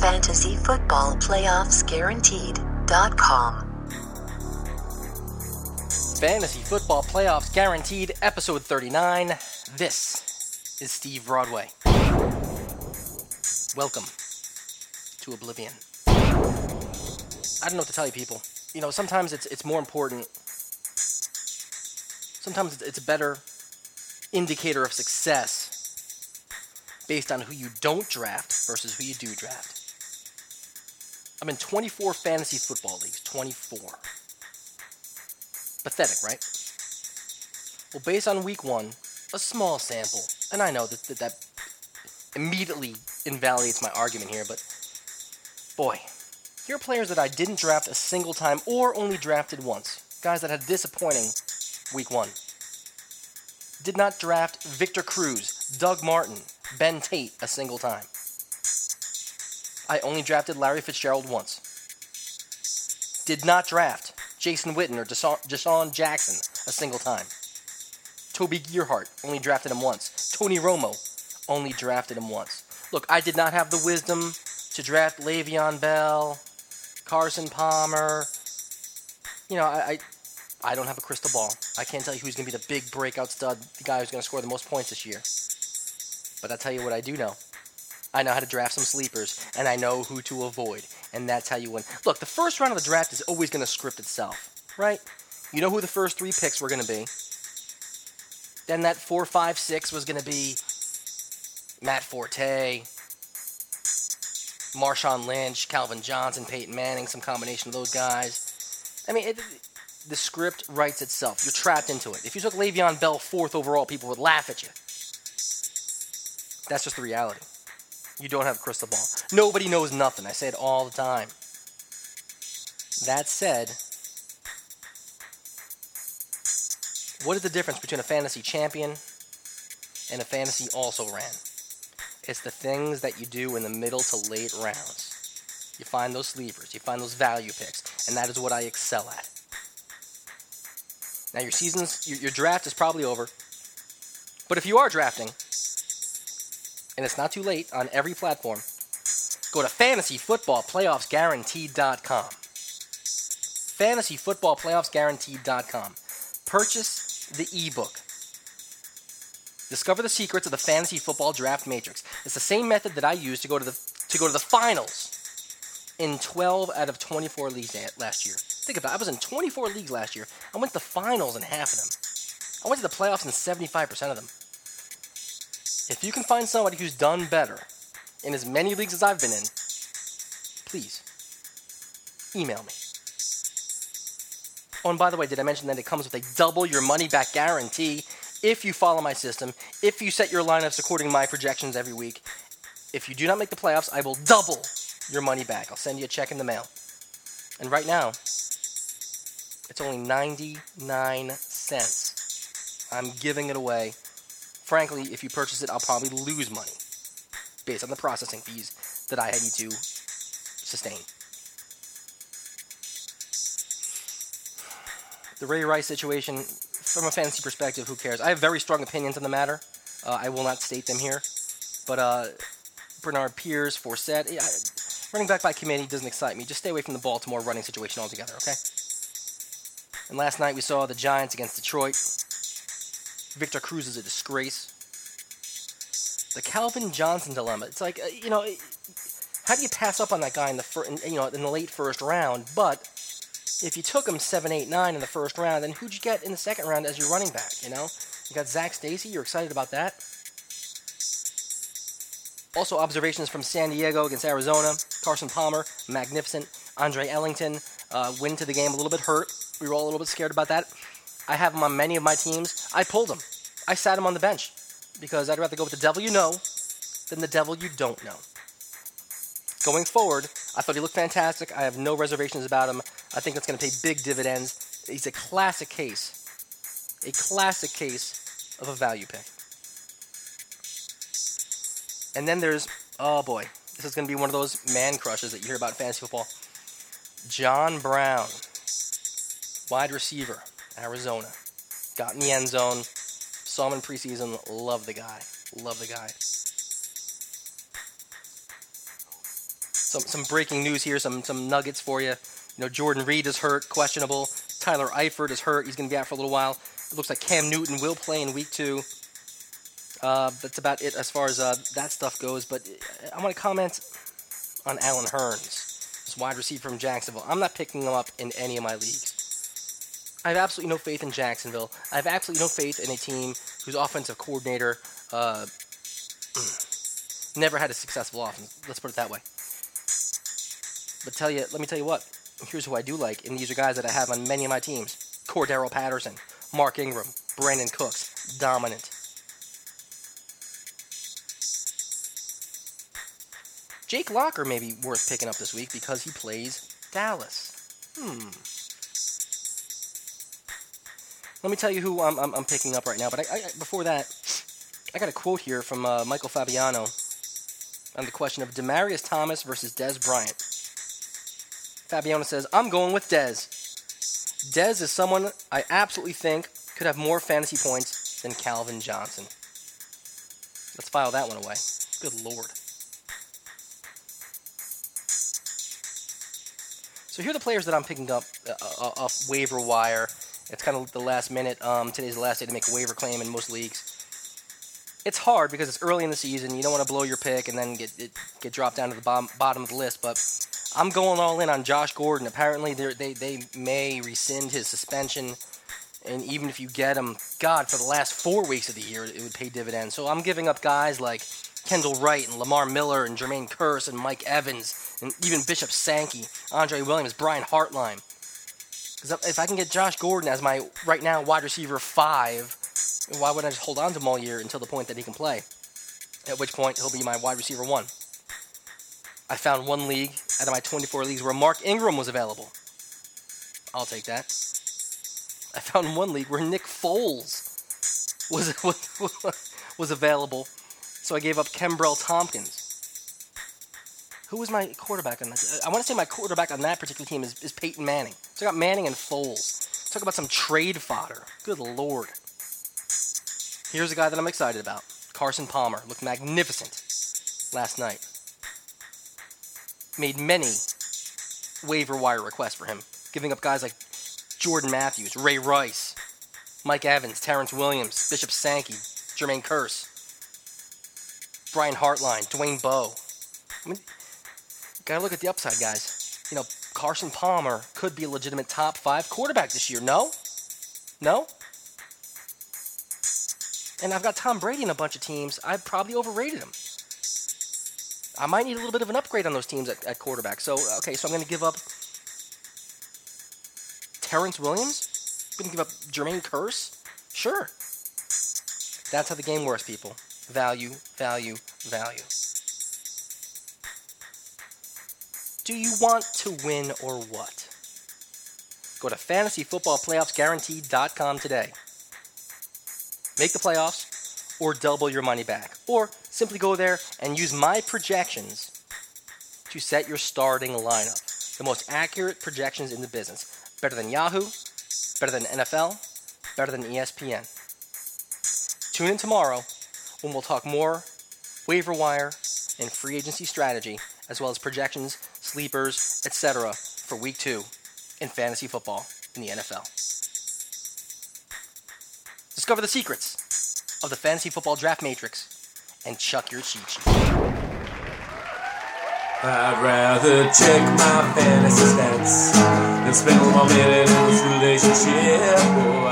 Fantasy Football Playoffs Guaranteed.com. Fantasy Football Playoffs Guaranteed, episode 39. This is Steve Broadway. Welcome to Oblivion. I don't know what to tell you, people. You know, sometimes it's it's more important. Sometimes it's, it's a better indicator of success based on who you don't draft versus who you do draft. I'm in 24 fantasy football leagues. 24. Pathetic, right? Well, based on week one, a small sample, and I know that that, that immediately invalidates my argument here, but boy, here are players that I didn't draft a single time or only drafted once. Guys that had disappointing week one. Did not draft Victor Cruz, Doug Martin, Ben Tate a single time. I only drafted Larry Fitzgerald once. Did not draft Jason Witten or DeSean Jackson a single time. Toby Gerhart only drafted him once. Tony Romo only drafted him once. Look, I did not have the wisdom to draft Le'Veon Bell, Carson Palmer. You know, I, I, I don't have a crystal ball. I can't tell you who's going to be the big breakout stud, the guy who's going to score the most points this year. But I'll tell you what I do know. I know how to draft some sleepers, and I know who to avoid, and that's how you win. Look, the first round of the draft is always going to script itself, right? You know who the first three picks were going to be. Then that four, five, six was going to be Matt Forte, Marshawn Lynch, Calvin Johnson, Peyton Manning, some combination of those guys. I mean, it, the script writes itself. You're trapped into it. If you took Le'Veon Bell fourth overall, people would laugh at you. That's just the reality. You don't have a crystal ball. Nobody knows nothing. I say it all the time. That said, what is the difference between a fantasy champion and a fantasy also ran? It's the things that you do in the middle to late rounds. You find those sleepers, you find those value picks, and that is what I excel at. Now your season's your, your draft is probably over. But if you are drafting, and it's not too late on every platform, go to fantasyfootballplayoffsguaranteed.com. Fantasyfootballplayoffsguaranteed.com. Purchase the ebook. Discover the secrets of the fantasy football draft matrix. It's the same method that I used to go to the to go to the finals in 12 out of 24 leagues last year. Think about it. I was in 24 leagues last year. I went to the finals in half of them. I went to the playoffs in 75% of them. If you can find somebody who's done better in as many leagues as I've been in, please email me. Oh, and by the way, did I mention that it comes with a double your money back guarantee if you follow my system, if you set your lineups according to my projections every week? If you do not make the playoffs, I will double your money back. I'll send you a check in the mail. And right now, it's only 99 cents. I'm giving it away frankly, if you purchase it, I'll probably lose money based on the processing fees that I need to sustain. The Ray Rice situation, from a fantasy perspective, who cares? I have very strong opinions on the matter. Uh, I will not state them here. But uh, Bernard Pierce, Forsett, running back by committee doesn't excite me. Just stay away from the Baltimore running situation altogether, okay? And last night we saw the Giants against Detroit. Victor Cruz is a disgrace. The Calvin Johnson dilemma. It's like, uh, you know, how do you pass up on that guy in the fir- in, you know in the late first round? But if you took him seven, eight, nine in the first round, then who'd you get in the second round as your running back? You know, you got Zac Stacy. You're excited about that. Also, observations from San Diego against Arizona. Carson Palmer, magnificent. Andre Ellington, uh, win to the game, a little bit hurt. We were all a little bit scared about that. I have him on many of my teams. I pulled him. I sat him on the bench because I'd rather go with the devil you know than the devil you don't know. Going forward, I thought he looked fantastic. I have no reservations about him. I think that's going to pay big dividends. He's a classic case, a classic case of a value pick. And then there's, oh boy, this is going to be one of those man crushes that you hear about in fantasy football. John Brown, wide receiver, Arizona. Got in the end zone. Saw him in preseason. Love the guy. Love the guy. some some breaking news here, some some nuggets for you. You know, Jordan Reed is hurt, questionable. Tyler Eifert is hurt. He's going to be out for a little while. It looks like Cam Newton will play in week two. Uh, that's about it as far as uh, that stuff goes. But uh, I want to comment on Allen Hurns, this wide receiver from Jacksonville. I'm not picking him up in any of my leagues. I have absolutely no faith in Jacksonville. I have absolutely no faith in a team whose offensive coordinator uh, never had a successful offense. Let's put it that way. But tell you, let me tell you what. Here's who I do like, and these are guys that I have on many of my teams: Cordarrelle Patterson, Mark Ingram, Brandin Cooks, dominant. Jake Locker may be worth picking up this week because he plays Dallas. Hmm. Let me tell you who I'm, I'm, I'm picking up right now. But I, I, before that, I got a quote here from uh, Michael Fabiano on the question of Demaryius Thomas versus Dez Bryant. Fabiano says, I'm going with Dez. Dez is someone I absolutely think could have more fantasy points than Calvin Johnson. Let's file that one away. Good lord. So here are the players that I'm picking up uh, uh, off waiver wire. It's kind of the last minute. Um, today's the last day to make a waiver claim in most leagues. It's hard because it's early in the season. You don't want to blow your pick and then get get dropped down to the bottom, bottom of the list. But I'm going all in on Josh Gordon. Apparently, they they may rescind his suspension, and even if you get him, God, for the last four weeks of the year, it would pay dividends. So I'm giving up guys like Kendall Wright and Lamar Miller and Jermaine Kearse and Mike Evans and even Bishop Sankey, Andre Williams, Brian Hartline. Because if I can get Josh Gordon as my right now wide receiver five, why wouldn't I just hold on to him all year until the point that he can play? At which point he'll be my wide receiver one. I found one league out of my 24 leagues where Mark Ingram was available. I'll take that. I found one league where Nick Foles was was, available, so I gave up Kenbrell Thompkins. Who was my quarterback on that? I want to say my quarterback on that particular team is, is Peyton Manning. I got Manning and Foles. Talk about some trade fodder. Good lord. Here's a guy that I'm excited about. Carson Palmer looked magnificent last night. Made many waiver wire requests for him, giving up guys like Jordan Matthews, Ray Rice, Mike Evans, Terrance Williams, Bishop Sankey, Jermaine Kearse, Brian Hartline, Dwayne Bowe. I mean, Gotta look at the upside, guys. You know, Carson Palmer could be a legitimate top five quarterback this year. No? No? And I've got Tom Brady in a bunch of teams. I probably overrated him. I might need a little bit of an upgrade on those teams at, at quarterback. So, okay, so I'm going to give up Terrance Williams? I'm going to give up Jermaine Kearse? Sure. That's how the game works, people. Value, value, value. Do you want to win or what? Go to fantasyfootballplayoffsguaranteed.com today. Make the playoffs or double your money back. Or simply go there and use my projections to set your starting lineup. The most accurate projections in the business. Better than Yahoo, better than NFL, better than ESPN. Tune in tomorrow when we'll talk more waiver wire and free agency strategy, as well as projections sleepers, etc. for week two in fantasy football in the NFL. Discover the secrets of the fantasy football draft matrix and chuck your cheat sheet. I'd rather check my fantasy stats than spend one minute in this relationship. I